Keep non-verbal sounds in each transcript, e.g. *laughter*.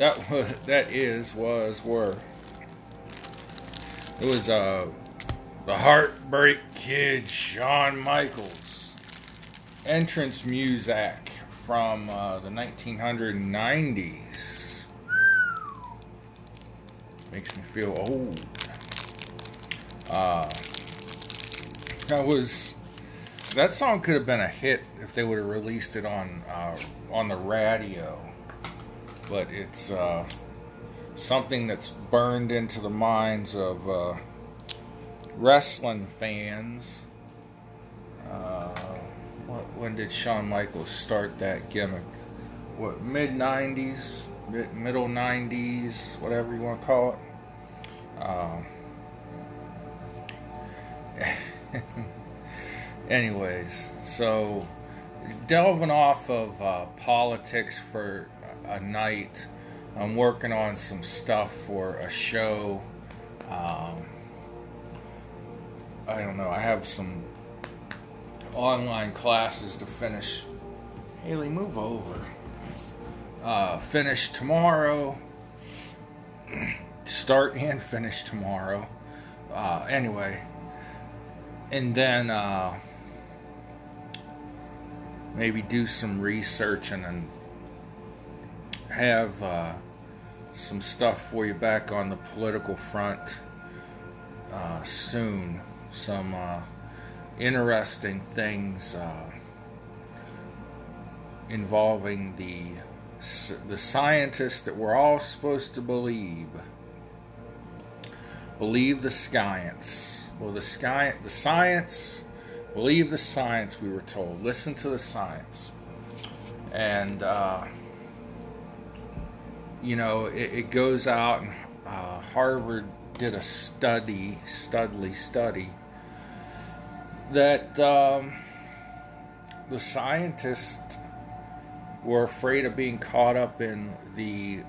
that *laughs* was that is was were. It was uh the heartbreak kid Shawn Michaels. Entrance music from uh, the 1990s makes me feel old. Uh that was that song could have been a hit if they would have released it on uh, on the radio, but it's uh, something that's burned into the minds of uh, wrestling fans. Uh, when did Shawn Michaels start that gimmick? What mid '90s, mid, middle '90s, whatever you want to call it. Um, *laughs* anyways, so delving off of uh, politics for a night, I'm working on some stuff for a show. Um, I don't know. I have some online classes to finish. Haley, move over. Uh, finish tomorrow. *clears throat* Start and finish tomorrow. Uh, anyway, and then uh, maybe do some research and, have uh, some stuff for you back on the political front uh, soon. Some uh, interesting things uh, involving the the scientists that we're all supposed to believe. Believe the science. Well, the sky, the science Believe the science, we were told. Listen to the science. And, uh, you know, it, it, goes out, and uh, Harvard did a study, Studley study, that um, the scientists were afraid of being caught up in the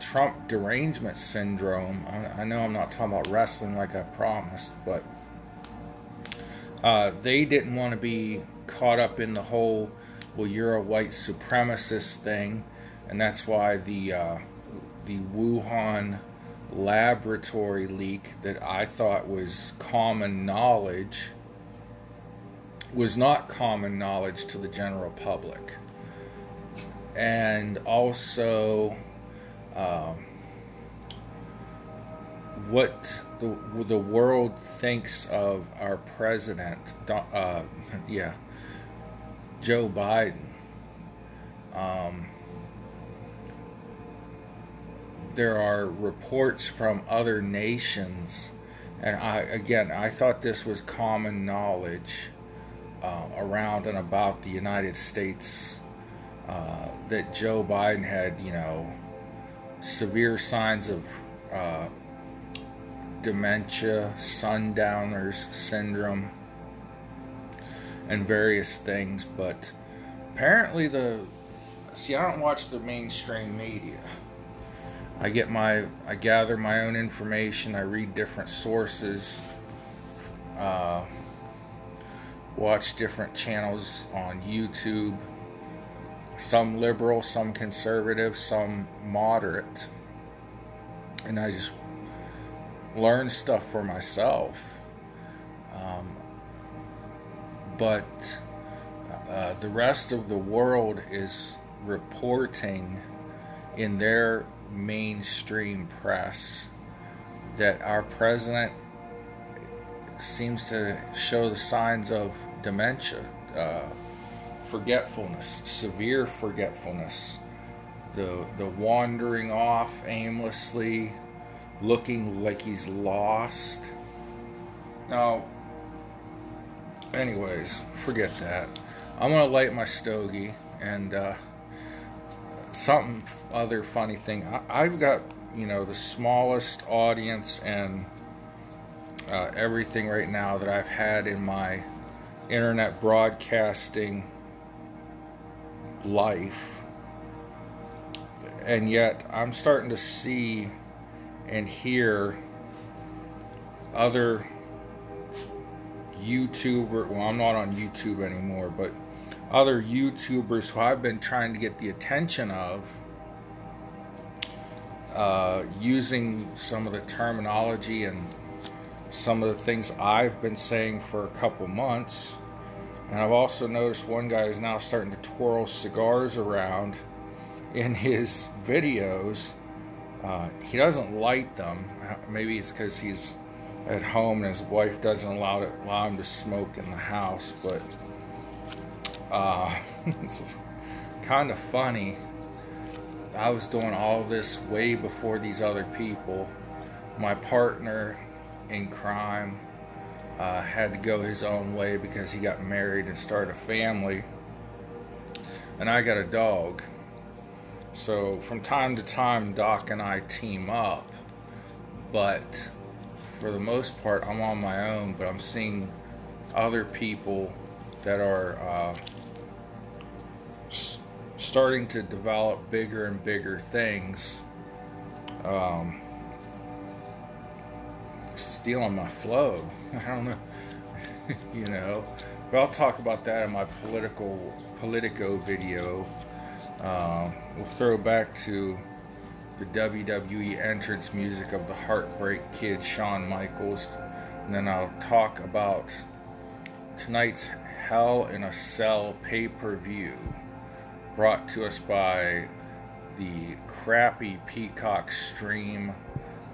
Trump derangement syndrome. I, I know I'm not talking about wrestling like I promised, but uh, they didn't want to be caught up in the whole, well, you're a white supremacist thing, and that's why the uh, the Wuhan laboratory leak that I thought was common knowledge was not common knowledge to the general public. And also, uh, what the the world thinks of our president, uh, *laughs* yeah, Joe Biden. Um, there are reports from other nations, and I again I thought this was common knowledge uh, around and about the United States uh, that Joe Biden had you know severe signs of uh, dementia, sundowners syndrome, and various things. But apparently, the see, I don't watch the mainstream media. I get my, I gather my own information. I read different sources. Uh, watch different channels on YouTube. Some liberal, some conservative, some moderate. And I just learn stuff for myself. Um, but uh, the rest of the world is reporting in their mainstream press that our president seems to show the signs of dementia, uh, forgetfulness, severe forgetfulness, the the wandering off aimlessly, looking like he's lost. Now, anyways, forget that. I'm gonna light my stogie and uh, something other funny thing. I, have got you know the smallest audience and uh, everything right now that I've had in my internet broadcasting life, and yet I'm starting to see and hear other YouTuber. Well, I'm not on YouTube anymore, but other YouTubers who I've been trying to get the attention of uh, using some of the terminology and some of the things I've been saying for a couple months. And I've also noticed one guy is now starting to twirl cigars around in his videos. Uh, he doesn't light them. Maybe it's because he's at home and his wife doesn't allow, to, allow him to smoke in the house. But uh, *laughs* this is kind of funny. I was doing all this way before these other people. My partner in crime uh, had to go his own way because he got married and started a family. And I got a dog. So from time to time, Doc and I team up. But for the most part, I'm on my own, but I'm seeing other people that are uh, starting to develop bigger and bigger things. Um, stealing my flow. *laughs* I don't know, *laughs* you know. But I'll talk about that in my political Politico video. Uh, we'll throw back to the WWE entrance music of the Heartbreak Kid, Shawn Michaels, and then I'll talk about tonight's Hell in a Cell pay per view, brought to us by the crappy Peacock stream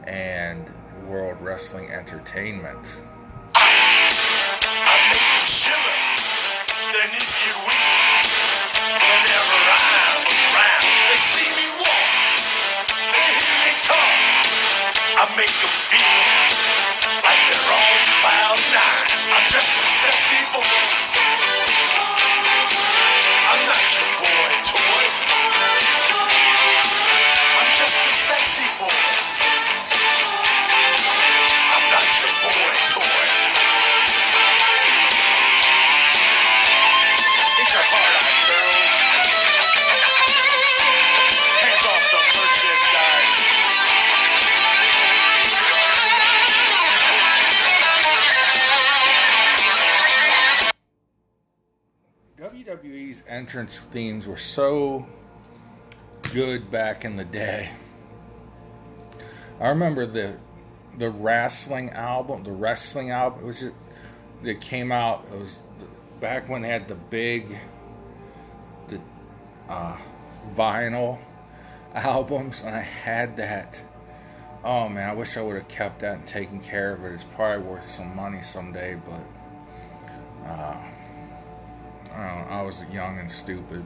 and World Wrestling Entertainment. Entrance themes were so good back in the day. I remember the the wrestling album, the wrestling album. It was just that came out. It was back when they had the big the uh, vinyl albums, and I had that. Oh man, I wish I would have kept that and taken care of it. It's probably worth some money someday, but. Uh, I, know, I was young and stupid.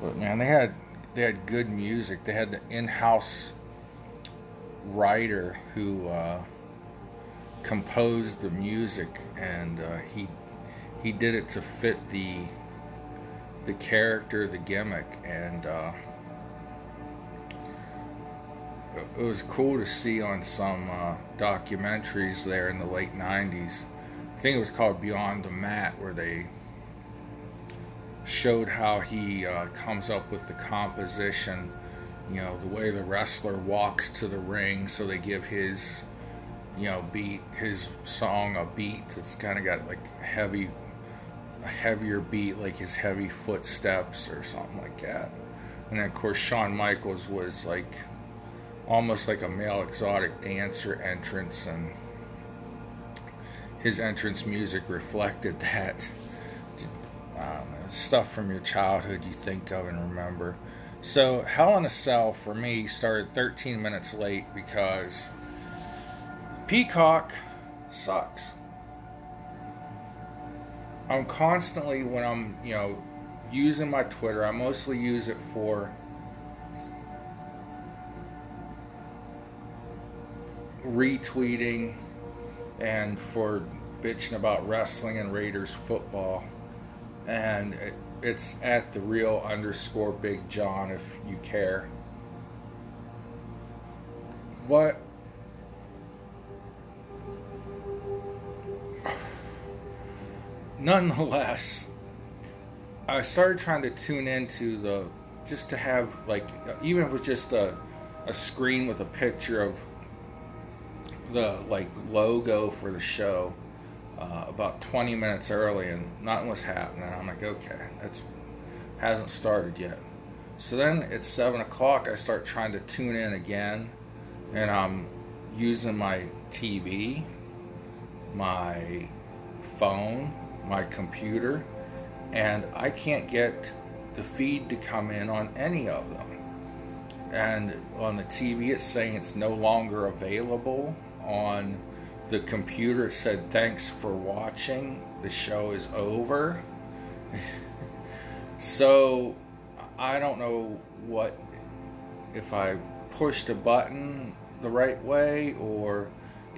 But man, they had they had good music. They had the in-house writer who uh, composed the music, and uh, he he did it to fit the the character, the gimmick, and uh, it was cool to see on some uh, documentaries there in the late '90s. I think it was called Beyond the Mat, where they showed how he uh, comes up with the composition, you know, the way the wrestler walks to the ring, so they give his, you know, beat, his song a beat that's kind of got like heavy, a heavier beat, like his heavy footsteps or something like that. And then, of course, Shawn Michaels was like almost like a male exotic dancer entrance, and his entrance music reflected that um, stuff from your childhood you think of and remember. So, Hell in a Cell for me started 13 minutes late because Peacock sucks. I'm constantly, when I'm, you know, using my Twitter, I mostly use it for retweeting and for bitching about wrestling and Raiders football. And it, it's at the real underscore Big John if you care. What? Nonetheless, I started trying to tune into the just to have like even if it was just a a screen with a picture of the like logo for the show uh, about 20 minutes early, and nothing was happening. I'm like, okay, that's hasn't started yet. So then it's seven o'clock. I start trying to tune in again, and I'm using my TV, my phone, my computer, and I can't get the feed to come in on any of them. And on the TV, it's saying it's no longer available. On the computer, said, Thanks for watching. The show is over. *laughs* so I don't know what, if I pushed a button the right way or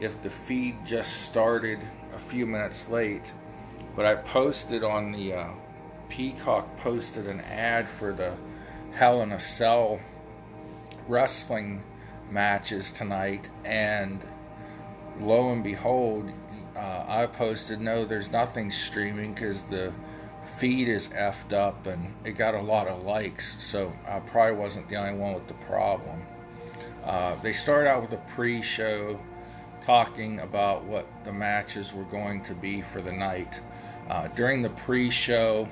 if the feed just started a few minutes late. But I posted on the uh, Peacock posted an ad for the Hell in a Cell wrestling matches tonight, and lo and behold, uh, I posted no, there's nothing streaming because the feed is effed up and it got a lot of likes, so I probably wasn't the only one with the problem. Uh, they start out with a pre show talking about what the matches were going to be for the night. Uh, during the pre show,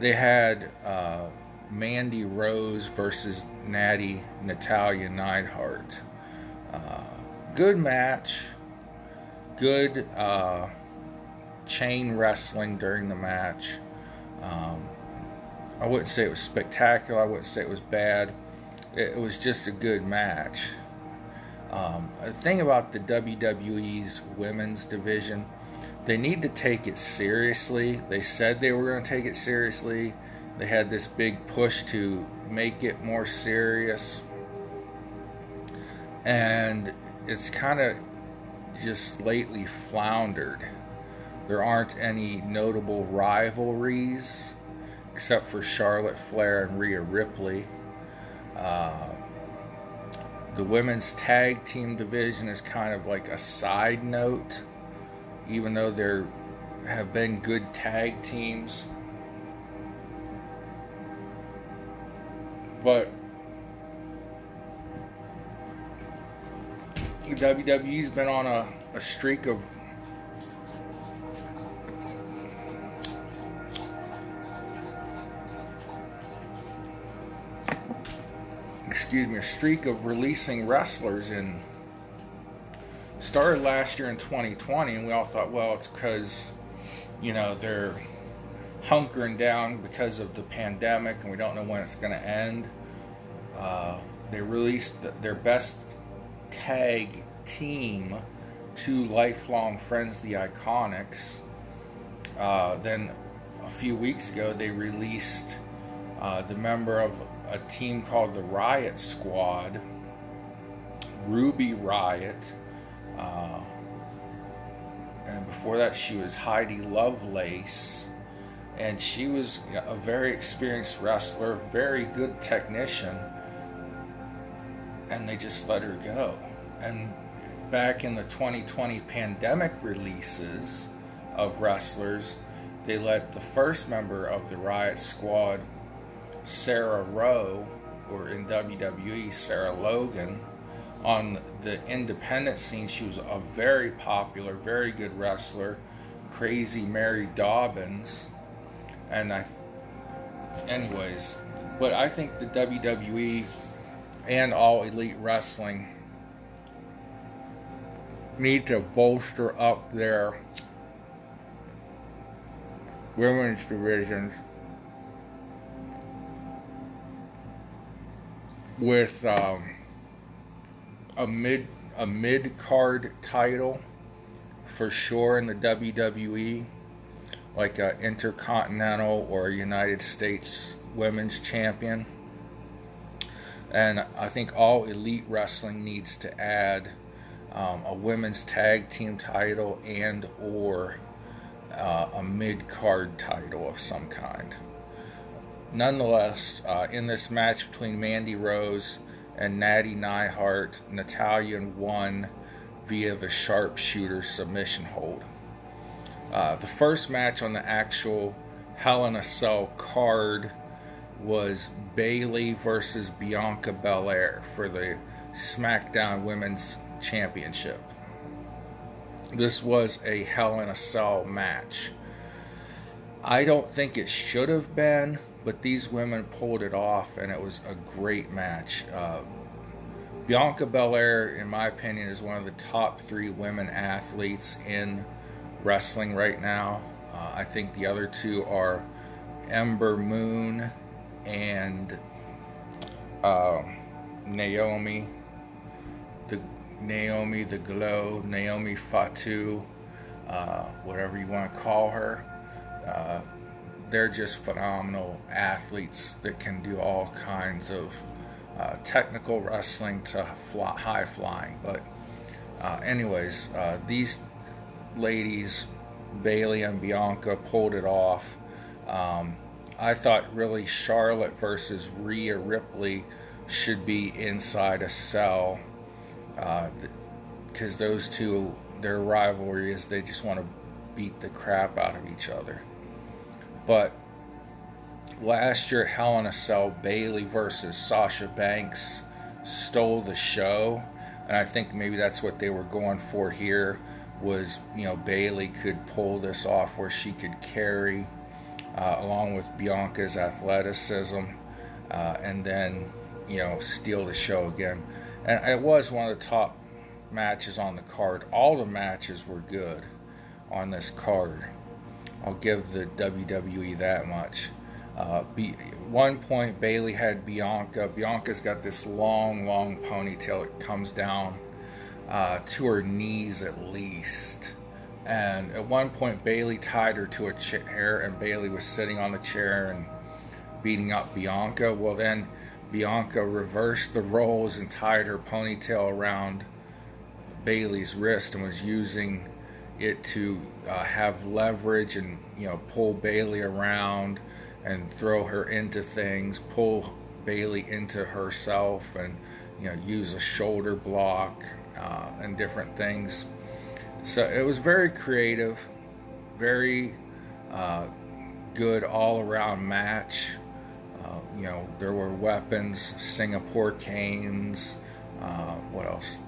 they had uh, Mandy Rose versus Natty Natalya Neidhart. Uh, good match. Good uh, chain wrestling during the match. Um, I wouldn't say it was spectacular. I wouldn't say it was bad. It, it was just a good match. Um, the thing about the WWE's women's division they need to take it seriously. They said they were going to take it seriously. They had this big push to make it more serious. And it's kind of just lately floundered. There aren't any notable rivalries except for Charlotte Flair and Rhea Ripley. Uh, the women's tag team division is kind of like a side note even though there have been good tag teams. But WWE's been on a, a streak of excuse me, a streak of releasing wrestlers and started last year in 2020, and we all thought, well, it's because, you know, they're hunkering down because of the pandemic, and we don't know when it's going to end. Uh, they released their best tag team to lifelong friends, the IIconics. Uh, then a few weeks ago, they released uh, the member of a team called the Riot Squad, Ruby Riott uh, and before that, she was Heidi Lovelace. And she was a very experienced wrestler, very good technician. And they just let her go. And back in the 2020 pandemic releases of wrestlers, they let the first member of the Riot Squad, Sarah Rowe, or in WWE, Sarah Logan, on the independent scene, she was a very popular, very good wrestler, crazy Mary Dobson, and I, anyways, but I think the WWE and All Elite Wrestling need to bolster up their women's divisions with um, a mid a mid card title for sure in the WWE, like a Intercontinental or United States Women's Champion. And I think all Elite Wrestling needs to add um, a women's tag team title and or uh, a mid card title of some kind. Nonetheless, uh, in this match between Mandy Rose and Natty Neidhart, Natalya won via the sharpshooter submission hold. Uh, the first match on the actual Hell in a Cell card was Bayley versus Bianca Belair for the SmackDown Women's Championship. this was a Hell in a Cell match. I don't think it should have been, but these women pulled it off, and it was a great match. Uh, Bianca Belair, in my opinion, is one of the top three women athletes in wrestling right now. Uh, I think the other two are Ember Moon and uh, Naomi, the Naomi the Glow, Naomi Fatu, uh, whatever you want to call her. Uh, they're just phenomenal athletes that can do all kinds of uh, technical wrestling to fly, high flying. But, uh, anyways, uh, these ladies, Bayley and Bianca, pulled it off. Um, I thought really Charlotte versus Rhea Ripley should be inside a cell because uh, those two, their rivalry is they just want to beat the crap out of each other. But last year, Hell in a Cell, Bayley versus Sasha Banks stole the show, and I think maybe that's what they were going for here. Was you know Bayley could pull this off where she could carry along with Bianca's athleticism, uh, and then you know steal the show again. And it was one of the top matches on the card. All the matches were good on this card. I'll give the WWE that much. Uh, one point, Bayley had Bianca. Bianca's got this long, long ponytail. It comes down uh, to her knees at least. And at one point, Bayley tied her to a chair, and Bayley was sitting on the chair and beating up Bianca. Well, then Bianca reversed the roles and tied her ponytail around Bayley's wrist and was using it to uh, have leverage and you know pull Bayley around and throw her into things, pull Bayley into herself, and you know use a shoulder block uh, and different things. So it was very creative, very uh, good all around match. Uh, you know, there were weapons, Singapore canes, uh, what else?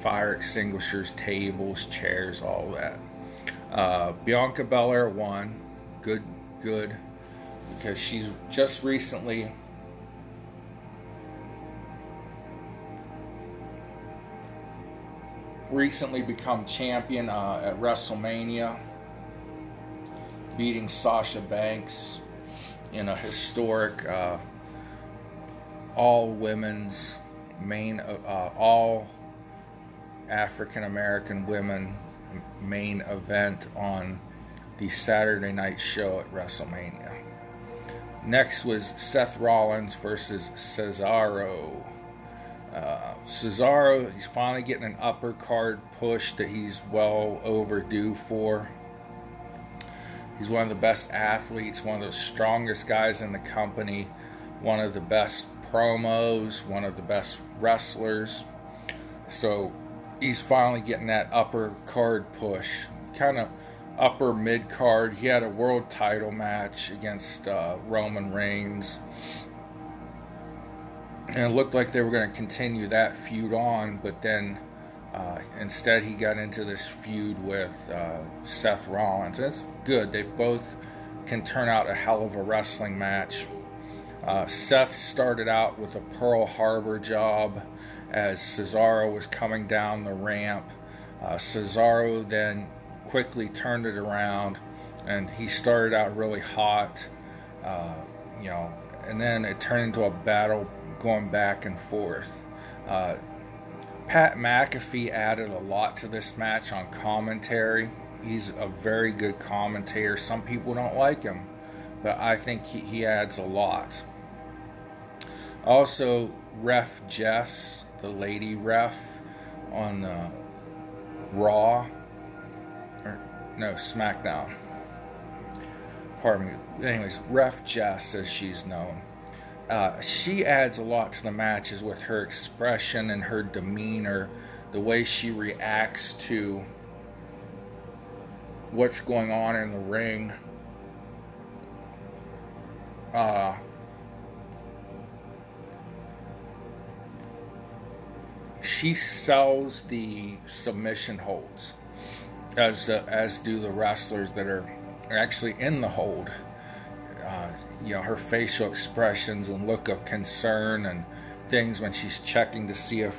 Fire extinguishers, tables, chairs, all that. Uh, Bianca Belair won. Good, good, because she's just recently recently become champion uh, at WrestleMania, beating Sasha Banks in a historic uh, all women's main uh, all African American women main event on the Saturday night show at WrestleMania. Next was Seth Rollins versus Cesaro. Cesaro, he's finally getting an upper card push that he's well overdue for. He's one of the best athletes, one of the strongest guys in the company, one of the best promos, one of the best wrestlers. So he's finally getting that upper card push. Kind of upper mid card. He had a world title match against uh, Roman Reigns. And it looked like they were going to continue that feud on, but then uh, instead, he got into this feud with uh, Seth Rollins. It's good. They both can turn out a hell of a wrestling match. Uh, Seth started out with a Pearl Harbor job as Cesaro was coming down the ramp. Uh, Cesaro then quickly turned it around and he started out really hot, uh, you know, and then it turned into a battle going back and forth. Uh, Pat McAfee added a lot to this match on commentary. He's a very good commentator. Some people don't like him, but I think he, he adds a lot. Also, Ref Jess, the lady ref on uh, Raw, or no, SmackDown. Pardon me. Anyways, Ref Jess, as she's known uh, she adds a lot to the matches with her expression and her demeanor, the way she reacts to what's going on in the ring. Uh, she sells the submission holds. as the, as do the wrestlers that are, are actually in the hold. Uh, you know, her facial expressions and look of concern and things when she's checking to see if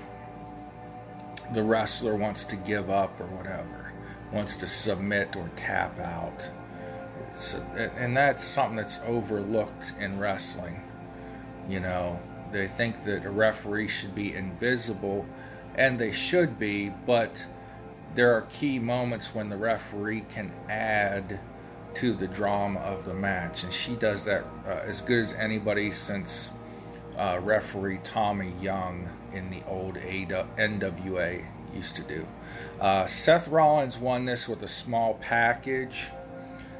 the wrestler wants to give up or whatever, wants to submit or tap out. So, and that's something that's overlooked in wrestling. You know, they think that a referee should be invisible, and they should be, but there are key moments when the referee can add to the drama of the match, and she does that uh, as good as anybody since uh, referee Tommy Young in the old NWA used to do. Uh, Seth Rollins won this with a small package.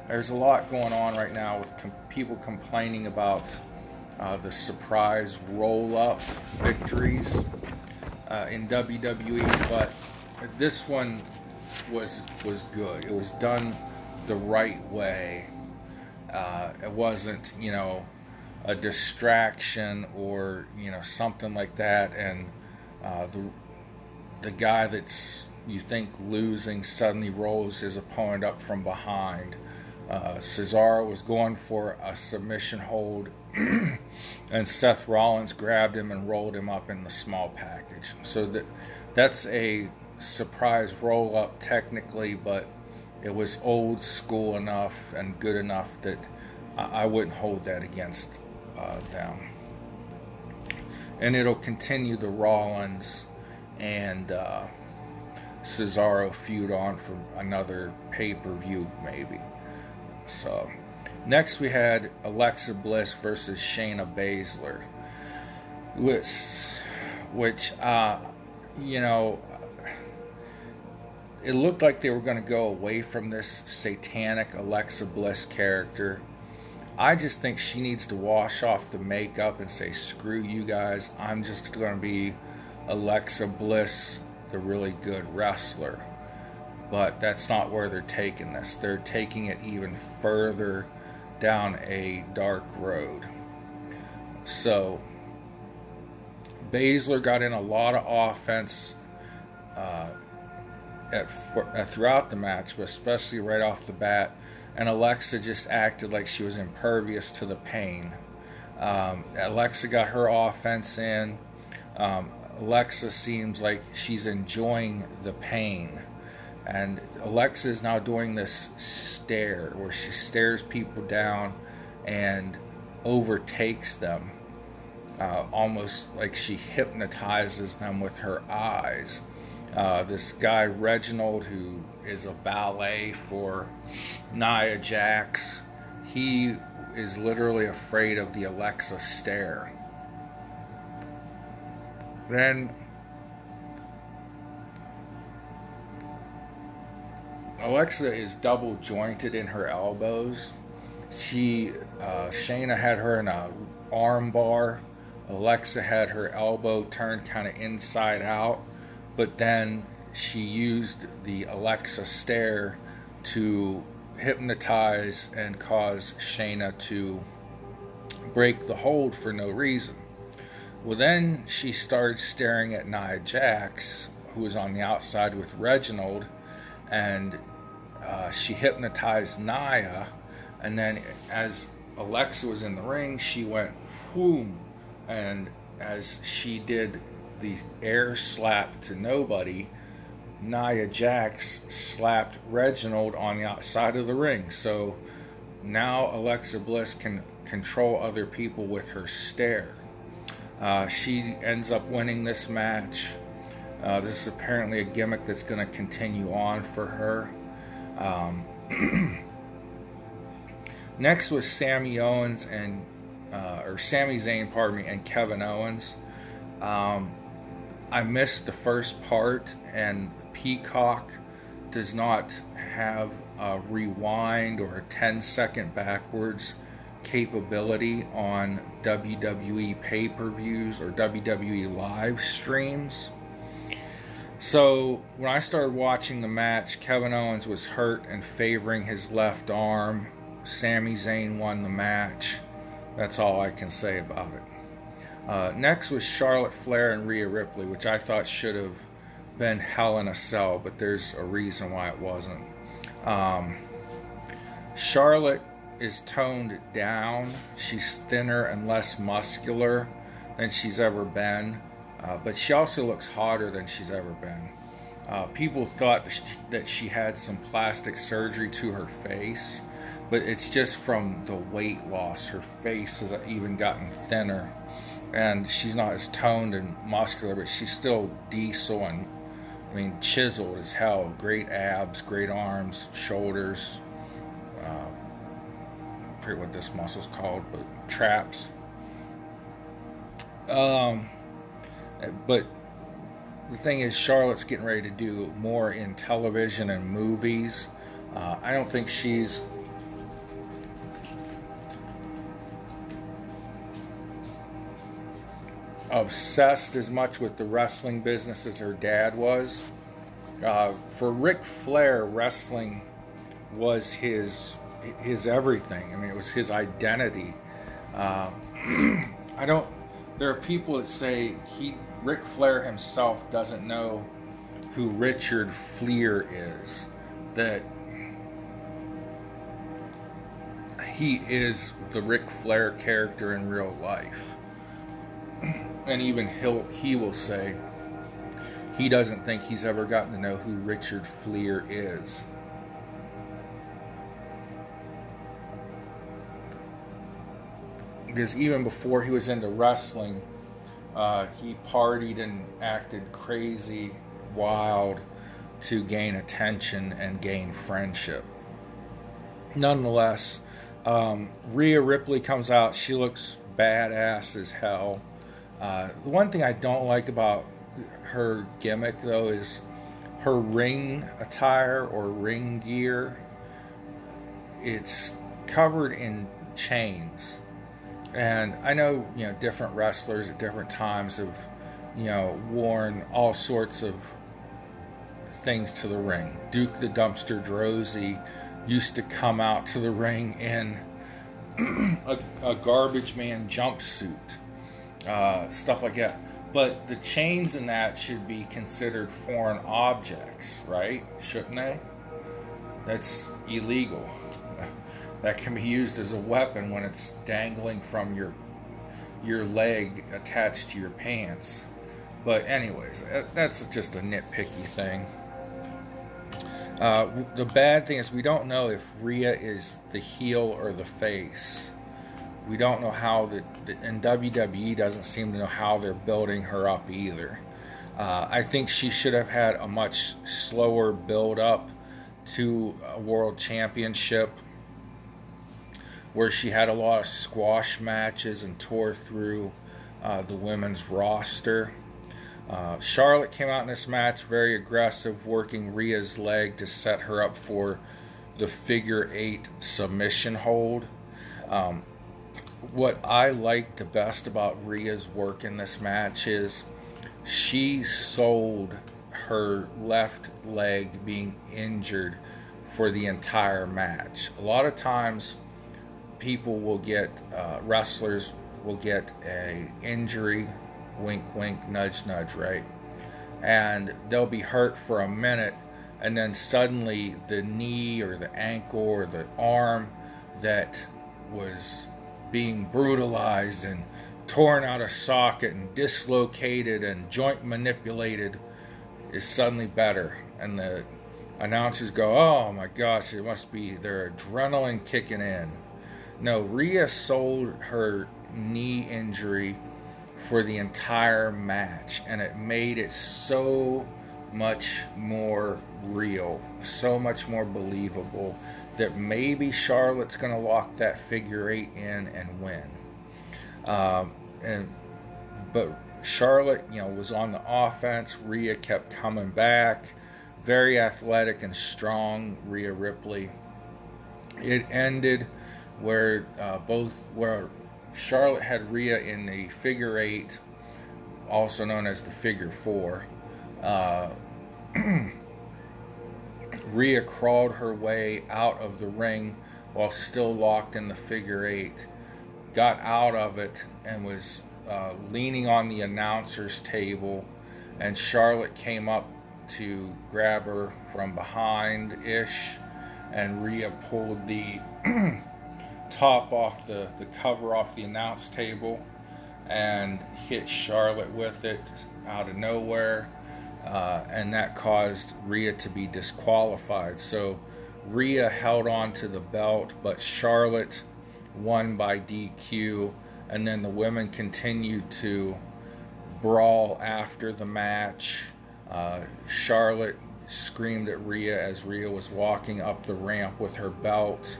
There's a lot going on right now with com- people complaining about uh, the surprise roll up victories uh, in WWE, but this one was was good. It was done the right way. Uh, it wasn't, you know, a distraction or you know something like that, and uh, the the guy that's you think losing suddenly rolls his opponent up from behind. Uh, Cesaro was going for a submission hold, *clears throat* and Seth Rollins grabbed him and rolled him up in the small package. So that that's a surprise roll up technically, but it was old school enough and good enough that I, I wouldn't hold that against uh, them. And it'll continue the Rollins and uh, Cesaro feud on for another pay per view, maybe. So, next we had Alexa Bliss versus Shayna Baszler, which, which uh, you know, it looked like they were going to go away from this satanic Alexa Bliss character. I just think she needs to wash off the makeup and say, screw you guys. I'm just going to be Alexa Bliss, the really good wrestler. But that's not where they're taking this. They're taking it even further down a dark road. So, Baszler got in a lot of offense uh, at, at, throughout the match, but especially right off the bat. And Alexa just acted like she was impervious to the pain. Um, Alexa got her offense in. Um, Alexa seems like she's enjoying the pain. And Alexa is now doing this stare where she stares people down and overtakes them, uh, almost like she hypnotizes them with her eyes. Uh, this guy, Reginald, who is a valet for Nia Jax, he is literally afraid of the Alexa stare. Then Alexa is double jointed in her elbows. She uh, Shayna had her in a arm bar. Alexa had her elbow turned kind of inside out, but then she used the Alexa stare to hypnotize and cause Shayna to break the hold for no reason. Well, then she started staring at Nia Jax, who was on the outside with Reginald, and uh, she hypnotized Nia. And then, as Alexa was in the ring, she went whoom, and as she did the air slap to nobody, Nia Jax slapped Reginald on the outside of the ring. So now Alexa Bliss can control other people with her stare. Uh, she ends up winning this match. Uh, this is apparently a gimmick that's going to continue on for her. Um, *clears throat* next was Sami Owens and uh, or Sami Zayn, pardon me, and Kevin Owens. Um, I missed the first part, and Peacock does not have a rewind or a 10 second backwards capability on WWE pay per views or WWE live streams. So when I started watching the match, Kevin Owens was hurt and favoring his left arm. Sami Zayn won the match. That's all I can say about it. Uh, next was Charlotte Flair and Rhea Ripley, which I thought should have been Hell in a Cell, but there's a reason why it wasn't. Um, Charlotte is toned down. She's thinner and less muscular than she's ever been, uh, but she also looks hotter than she's ever been. Uh, people thought that she had some plastic surgery to her face, but it's just from the weight loss. Her face has even gotten thinner, and she's not as toned and muscular, but she's still diesel and, I mean, chiseled as hell. Great abs, great arms, shoulders. Uh, I forget what this muscle's called, but traps. Um, but the thing is, Charlotte's getting ready to do more in television and movies. Uh, I don't think she's obsessed as much with the wrestling business as her dad was. Uh, for Ric Flair, wrestling was his his everything. I mean, it was his identity. Uh, *clears throat* I don't. There are people that say he Ric Flair himself doesn't know who Richard Fliehr is. That he is the Ric Flair character in real life. *clears throat* And even he'll, he will say he doesn't think he's ever gotten to know who Richard Fliehr is. Because even before he was into wrestling, uh, he partied and acted crazy, wild to gain attention and gain friendship. Nonetheless, um, Rhea Ripley comes out. She looks badass as hell. Uh, the one thing I don't like about her gimmick, though, is her ring attire or ring gear. It's covered in chains and I know, you know, different wrestlers at different times have, you know, worn all sorts of things to the ring. Duke the Dumpster Droese used to come out to the ring in *clears throat* a, a, garbage man jumpsuit, uh, stuff like that. But the chains in that should be considered foreign objects, right? Shouldn't they? That's illegal that can be used as a weapon when it's dangling from your your leg attached to your pants. But anyways, that's just a nitpicky thing. Uh, the bad thing is we don't know if Rhea is the heel or the face. We don't know how the, the and WWE doesn't seem to know how they're building her up either. Uh, I think she should have had a much slower build up to a world championship where she had a lot of squash matches and tore through uh, the women's roster. Uh, Charlotte came out in this match very aggressive, working Rhea's leg to set her up for the figure eight submission hold. Um, what I like the best about Rhea's work in this match is she sold her left leg being injured for the entire match. A lot of times, people will get uh, wrestlers will get a injury wink wink nudge nudge right and they'll be hurt for a minute and then suddenly the knee or the ankle or the arm that was being brutalized and torn out of socket and dislocated and joint manipulated is suddenly better. And the announcers go oh my gosh it must be their adrenaline kicking in. No, Rhea sold her knee injury for the entire match, and it made it so much more real, so much more believable that maybe Charlotte's going to lock that figure eight in and win. Um, and but Charlotte, you know, was on the offense. Rhea kept coming back, very athletic and strong. Rhea Ripley. It ended where uh, both where Charlotte had Rhea in the figure eight, also known as the figure four. Uh, *clears throat* Rhea crawled her way out of the ring while still locked in the figure eight, got out of it, and was uh, leaning on the announcer's table. And Charlotte came up to grab her from behind ish, and Rhea pulled the *clears throat* top off the, the cover off the announce table and hit Charlotte with it out of nowhere. Uh, and that caused Rhea to be disqualified. So Rhea held on to the belt, but Charlotte won by DQ. And then the women continued to brawl after the match. Uh, Charlotte screamed at Rhea as Rhea was walking up the ramp with her belt,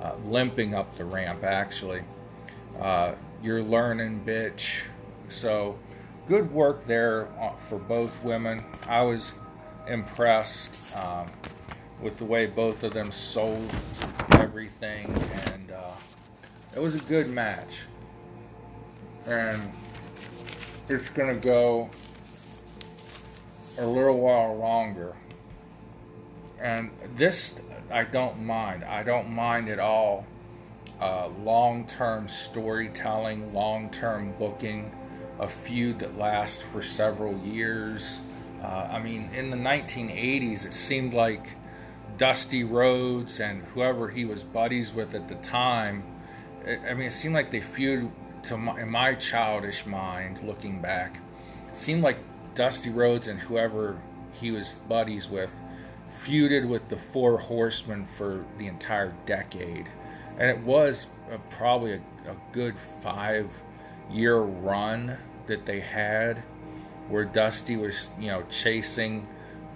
uh, limping up the ramp actually. Uh, you're learning, bitch. So, good work there uh, for both women. I was impressed um, with the way both of them sold everything, and uh, it was a good match. And it's going to go a little while longer. And this, I don't mind. I don't mind at all uh, long term storytelling, long term booking, a feud that lasts for several years. Uh, I mean, in the 1980s, it seemed like Dusty Rhodes and whoever he was buddies with at the time. It, I mean, it seemed like they feud to my, in my childish mind, looking back, it seemed like Dusty Rhodes and whoever he was buddies with feuded with the Four Horsemen for the entire decade and it was a, probably a, a good five year run that they had where Dusty was, you know, chasing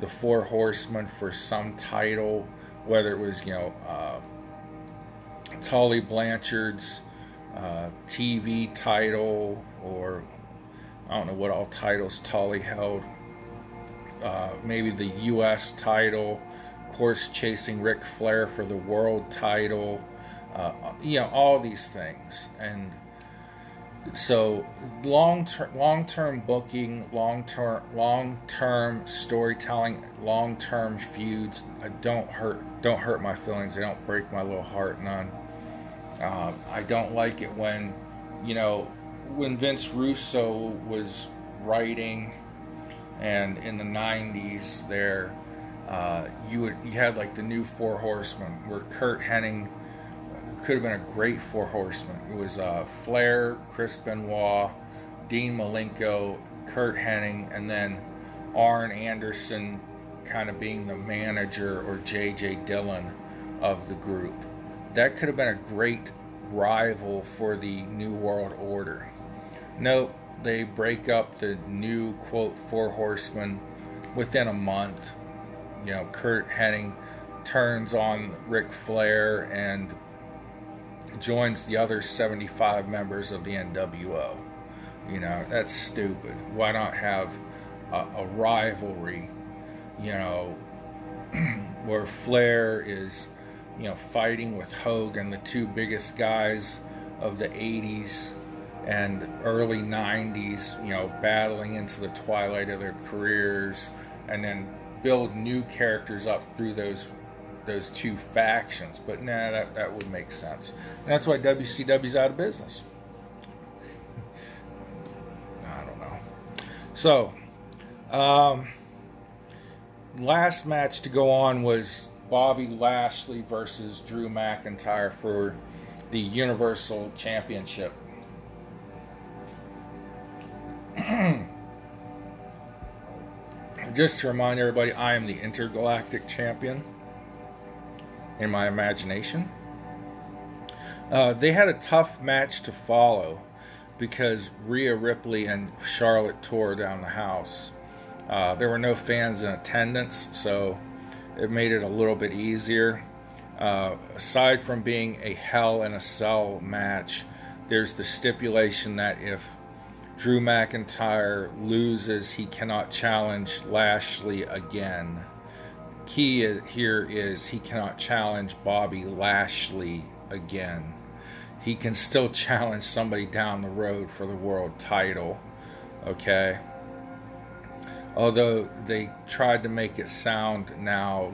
the Four Horsemen for some title, whether it was, you know, uh, Tully Blanchard's uh, TV title or I don't know what all titles Tully held. Uh, maybe the U.S. title, of course, chasing Ric Flair for the world title uh, you know all these things and so long term long term booking long term long term storytelling long term feuds don't hurt don't hurt my feelings. They don't break my little heart none. Uh, I don't like it when you know when Vince Russo was writing and in the 90s there uh, you would you had like the new four horsemen where Curt Hennig could have been a great four horsemen. It was uh, Flair, Chris Benoit, Dean Malenko, Curt Hennig, and then Arn Anderson kind of being the manager or J.J. Dillon of the group. That could have been a great rival for the New World Order. Nope, they break up the new quote four horsemen within a month. You know, Curt Hennig turns on Ric Flair and joins the other 75 members of the NWO. You know, that's stupid. Why not have a, a rivalry, you know, *clears throat* where Flair is, you know, fighting with Hogan, the two biggest guys of the 80s and early 90s, you know, battling into the twilight of their careers and then build new characters up through those those two factions. But nah, that, that would make sense. And that's why WCW's out of business. *laughs* I don't know. So, um, last match to go on was Bobby Lashley versus Drew McIntyre for the Universal Championship. *clears throat* Just to remind everybody, I am the intergalactic champion in my imagination. Uh, they had a tough match to follow because Rhea Ripley and Charlotte tore down the house. Uh, there were no fans in attendance, so it made it a little bit easier. Uh, aside from being a Hell in a Cell match, there's the stipulation that if Drew McIntyre loses, he cannot challenge Lashley again key here is he cannot challenge Bobby Lashley again. He can still *laughs* challenge somebody down the road for the world title. Okay? Although they tried to make it sound now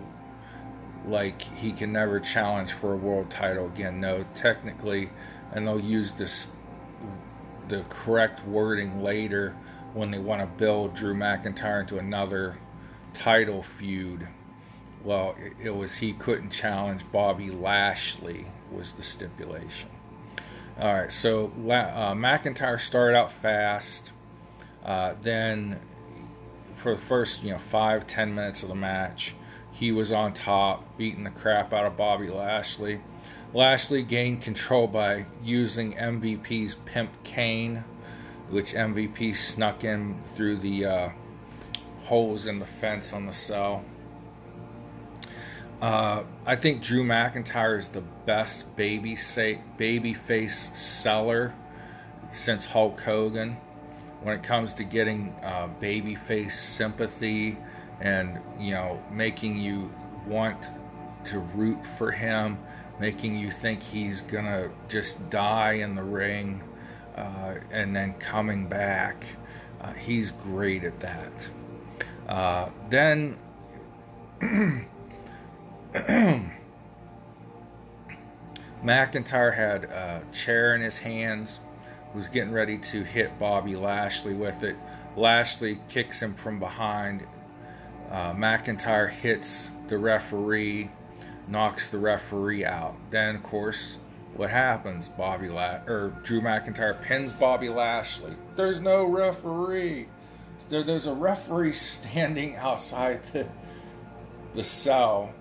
like he can never challenge for a world title again. No, technically, and they'll use this the correct wording later when they want to build Drew McIntyre into another title feud. Well, it, was he couldn't challenge Bobby Lashley was the stipulation. All right, so uh, McIntyre started out fast. Uh, then, for the first you know five ten minutes of the match, he was on top, beating the crap out of Bobby Lashley. Lashley gained control by using MVP's pimp cane, which MVP snuck in through the uh, holes in the fence on the cell. Uh, I think Drew McIntyre is the best baby say, baby face seller since Hulk Hogan when it comes to getting uh, baby face sympathy and you know making you want to root for him, making you think he's gonna just die in the ring, uh, and then coming back. Uh, he's great at that. Uh, then *clears throat* *clears throat* McIntyre had a chair in his hands, was getting ready to hit Bobby Lashley with it. Lashley kicks him from behind. Uh, McIntyre hits the referee, knocks the referee out. Then, of course, what happens? Bobby La- or Drew McIntyre pins Bobby Lashley. There's no referee. There, there's a referee standing outside the the cell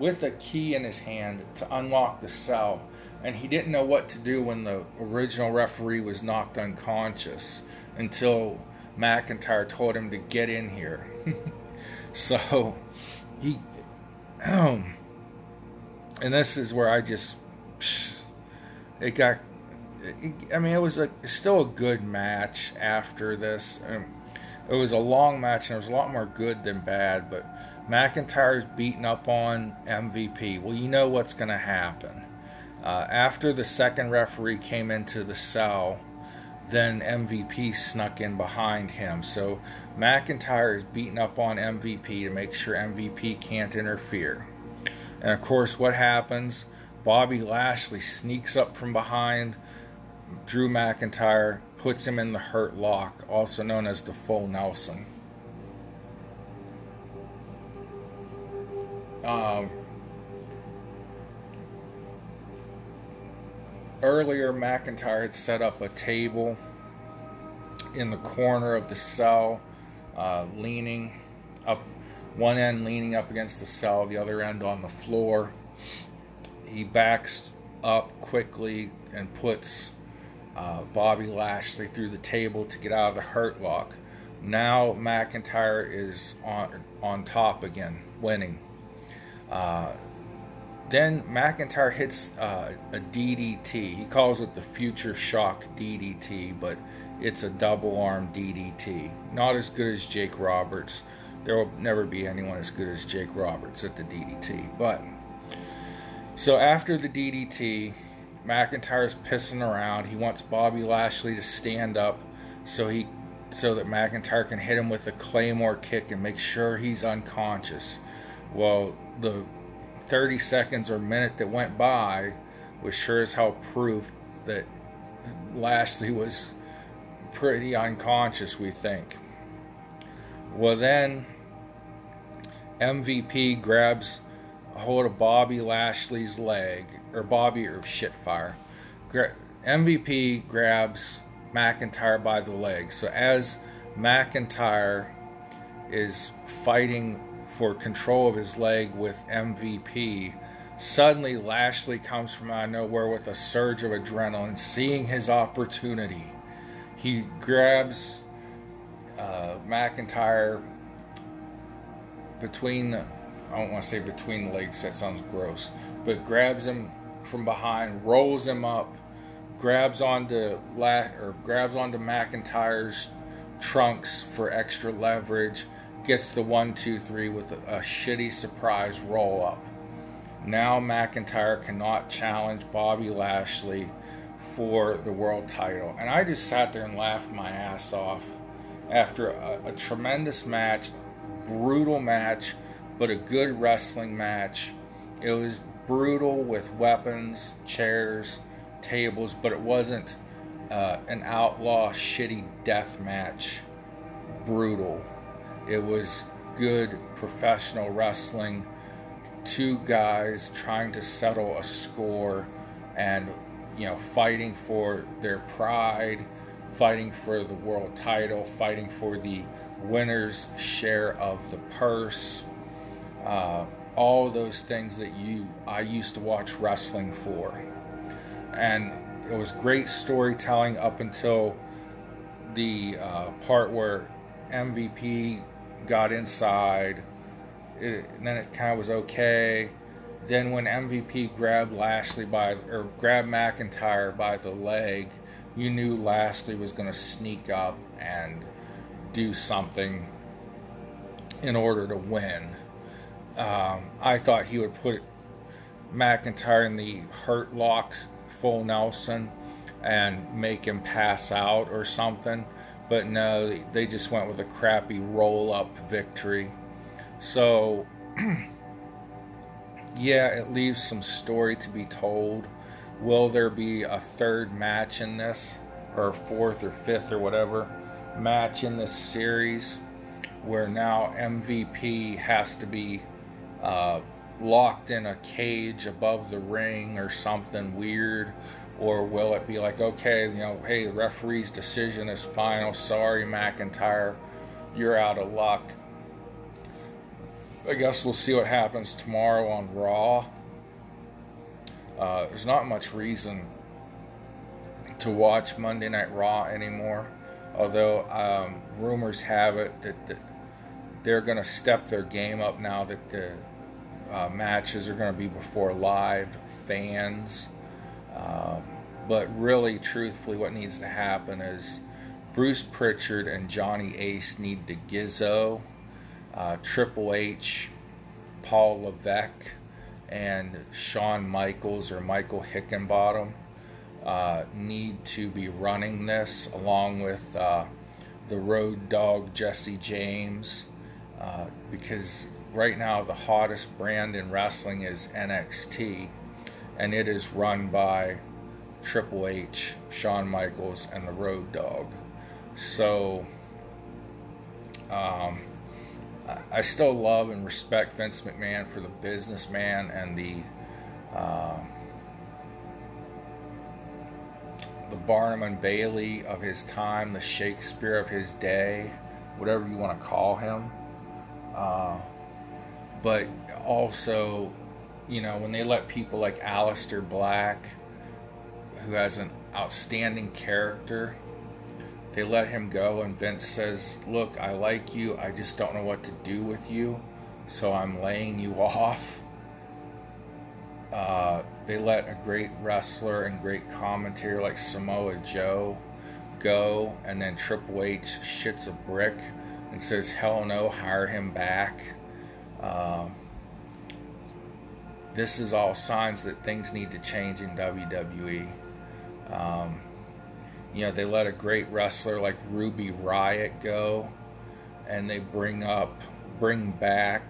with a key in his hand to unlock the cell, and he didn't know what to do when the original referee was knocked unconscious until McIntyre told him to get in here. *laughs* so he, um, *clears throat* and this is where I just, *sniffs* it got. I mean, it was a still a good match after this. Um, it was a long match and it was a lot more good than bad, but McIntyre's beating up on MVP. Well, you know what's going to happen. Uh, after the second referee came into the cell, then MVP snuck in behind him. So McIntyre is beating up on MVP to make sure MVP can't interfere. And of course, what happens? Bobby Lashley sneaks up from behind Drew McIntyre, puts him in the hurt lock, also known as the full Nelson. Um, earlier, McIntyre had set up a table in the corner of the cell, uh, leaning up, one end leaning up against the cell, the other end on the floor. He backs up quickly and puts uh, Bobby Lashley through the table to get out of the hurt lock. Now McIntyre is on on top again, winning. Uh, then McIntyre hits uh, a DDT. He calls it the Future Shock DDT, but it's a double arm DDT. Not as good as Jake Roberts. There will never be anyone as good as Jake Roberts at the DDT. But so after the DDT, McIntyre's pissing around. He wants Bobby Lashley to stand up so he so that McIntyre can hit him with a claymore kick and make sure he's unconscious. Well, the 30 seconds or minute that went by was sure as hell proof that Lashley was pretty unconscious, we think. Well, then MVP grabs a hold of Bobby Lashley's leg, or Bobby, or shitfire. Gra- MVP grabs McIntyre by the leg. So as McIntyre is fighting for control of his leg with MVP. Suddenly, Lashley comes from out of nowhere with a surge of adrenaline, seeing his opportunity. He grabs uh, McIntyre between, I don't want to say between legs, that sounds gross, but grabs him from behind, rolls him up, grabs onto La- or grabs onto McIntyre's trunks for extra leverage gets the one, two, three with a, a shitty surprise roll up. Now McIntyre cannot challenge Bobby Lashley for the world title. And I just sat there and laughed my ass off after a, a tremendous match, brutal match, but a good wrestling match. It was brutal with weapons, chairs, tables, but it wasn't uh, an outlaw shitty death match. Brutal. It was good professional wrestling. Two guys trying to settle a score and, you know, fighting for their pride, fighting for the world title, fighting for the winner's share of the purse. Uh, all those things that you I used to watch wrestling for. And it was great storytelling up until the uh, part where MVP got inside. It, then it kind of was okay. Then when MVP grabbed Lashley by or grabbed McIntyre by the leg, you knew Lashley was going to sneak up and do something in order to win. Um, I thought he would put McIntyre in the hurt locks full Nelson and make him pass out or something. But no, they just went with a crappy roll up victory. So, *clears throat* yeah, it leaves some story to be told. Will there be a third match in this, or fourth or fifth or whatever match in this series where now MVP has to be uh, locked in a cage above the ring or something weird? Or will it be like, okay, you know, hey, the referee's decision is final. Sorry, McIntyre, you're out of luck. I guess we'll see what happens tomorrow on Raw. Uh, there's not much reason to watch Monday Night Raw anymore, although um, rumors have it that, that they're going to step their game up now that the uh, matches are going to be before live fans. Um, but really, truthfully, what needs to happen is Bruce Pritchard and Johnny Ace need to gizzo. Uh, Triple H, Paul Levesque, and Shawn Michaels or Michael Hickenbottom uh, need to be running this along with uh, the road dog Jesse James uh, because right now the hottest brand in wrestling is NXT, and it is run by Triple H, Shawn Michaels, and the Road Dog. So, um, I still love and respect Vince McMahon for the businessman and the uh, the Barnum and Bailey of his time, the Shakespeare of his day, whatever you want to call him. Uh, but also, you know, when they let people like Aleister Black, who has an outstanding character, they let him go, and Vince says, Look, I like you, I just don't know what to do with you, so I'm laying you *laughs* off. Uh, they let a great wrestler and great commentator like Samoa Joe go, and then Triple H shits a brick and says, Hell no, hire him back. Uh, this is all signs that things need to change in WWE. Um, you know, they let a great wrestler like Ruby Riott go, and they bring up, bring back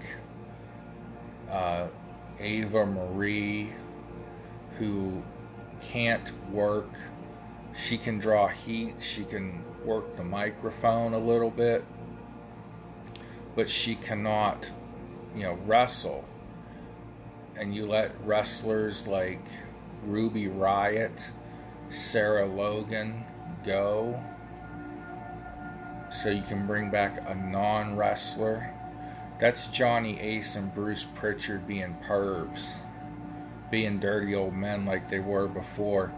uh, Eva Marie, who can't work. She can draw heat, she can work the microphone a little bit, but she cannot you know, wrestle, and you let wrestlers like Ruby Riott, Sarah Logan go, so you can bring back a non wrestler. That's Johnny Ace and Bruce Pritchard being pervs, being dirty old men like they were before.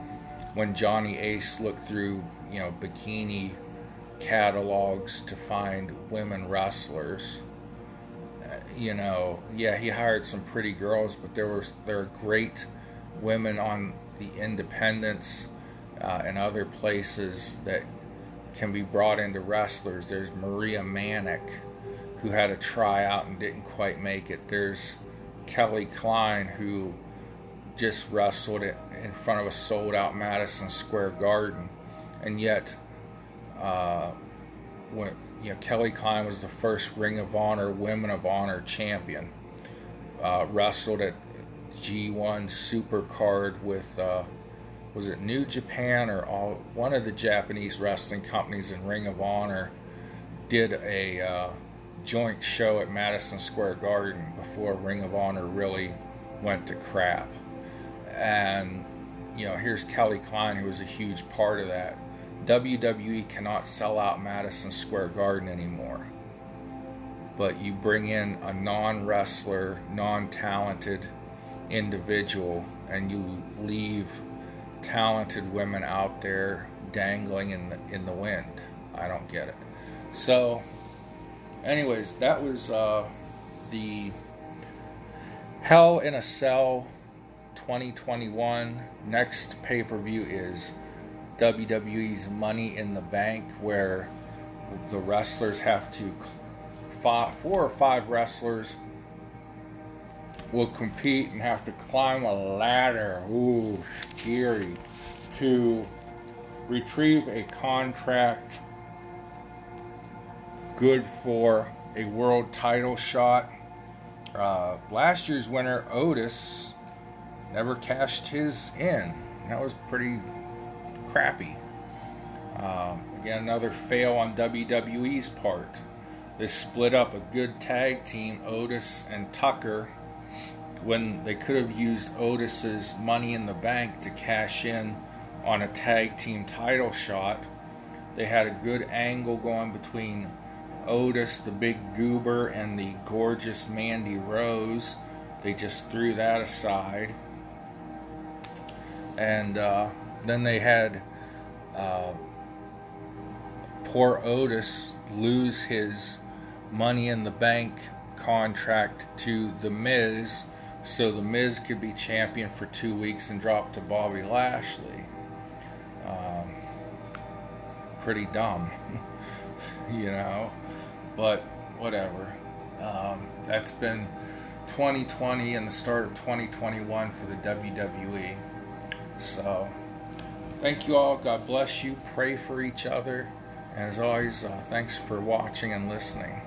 When Johnny Ace looked through, you know, bikini catalogs to find women wrestlers uh, you know, yeah, he hired some pretty girls, but there were there are great women on the independents uh, and other places that can be brought into wrestlers. There's Maria Manic, who had a tryout and didn't quite make it. There's Kelly Klein, who just wrestled it in front of a sold out Madison Square Garden, and yet, uh, when you know, Kelly Klein was the first Ring of Honor Women of Honor champion. Uh, wrestled at G1 Supercard with, uh, was it New Japan or all, one of the Japanese wrestling companies in Ring of Honor did a uh, joint show at Madison Square Garden before Ring of Honor really went to crap. And, you know, here's Kelly Klein, who was a huge part of that. WWE cannot sell out Madison Square Garden anymore. But you bring in a non wrestler, non talented individual, and you leave talented women out there dangling in the, in the wind. I don't get it. So, anyways, that was uh, the Hell in a Cell 2021. Next pay per view is WWE's Money in the Bank, where the wrestlers have to, five, four or five wrestlers will compete and have to climb a ladder. Ooh, scary. To retrieve a contract good for a world title shot. Uh, last year's winner, Otis, never cashed his in. That was pretty crappy. Uh, again, another fail on WWE's part. They split up a good tag team, Otis and Tucker, when they could have used Otis's money in the bank to cash in on a tag team title shot. They had a good angle going between Otis, the big goober, and the gorgeous Mandy Rose. They just threw that aside. And uh, then they had uh, poor Otis lose his money in the bank contract to The Miz so The Miz could be champion for two weeks and drop to Bobby Lashley. Um, pretty dumb, *laughs* you know, but whatever. Um, that's been 2020 and the start of 2021 for the WWE. So, thank you all. God bless you. Pray for each other. And as always, uh, thanks for watching and listening.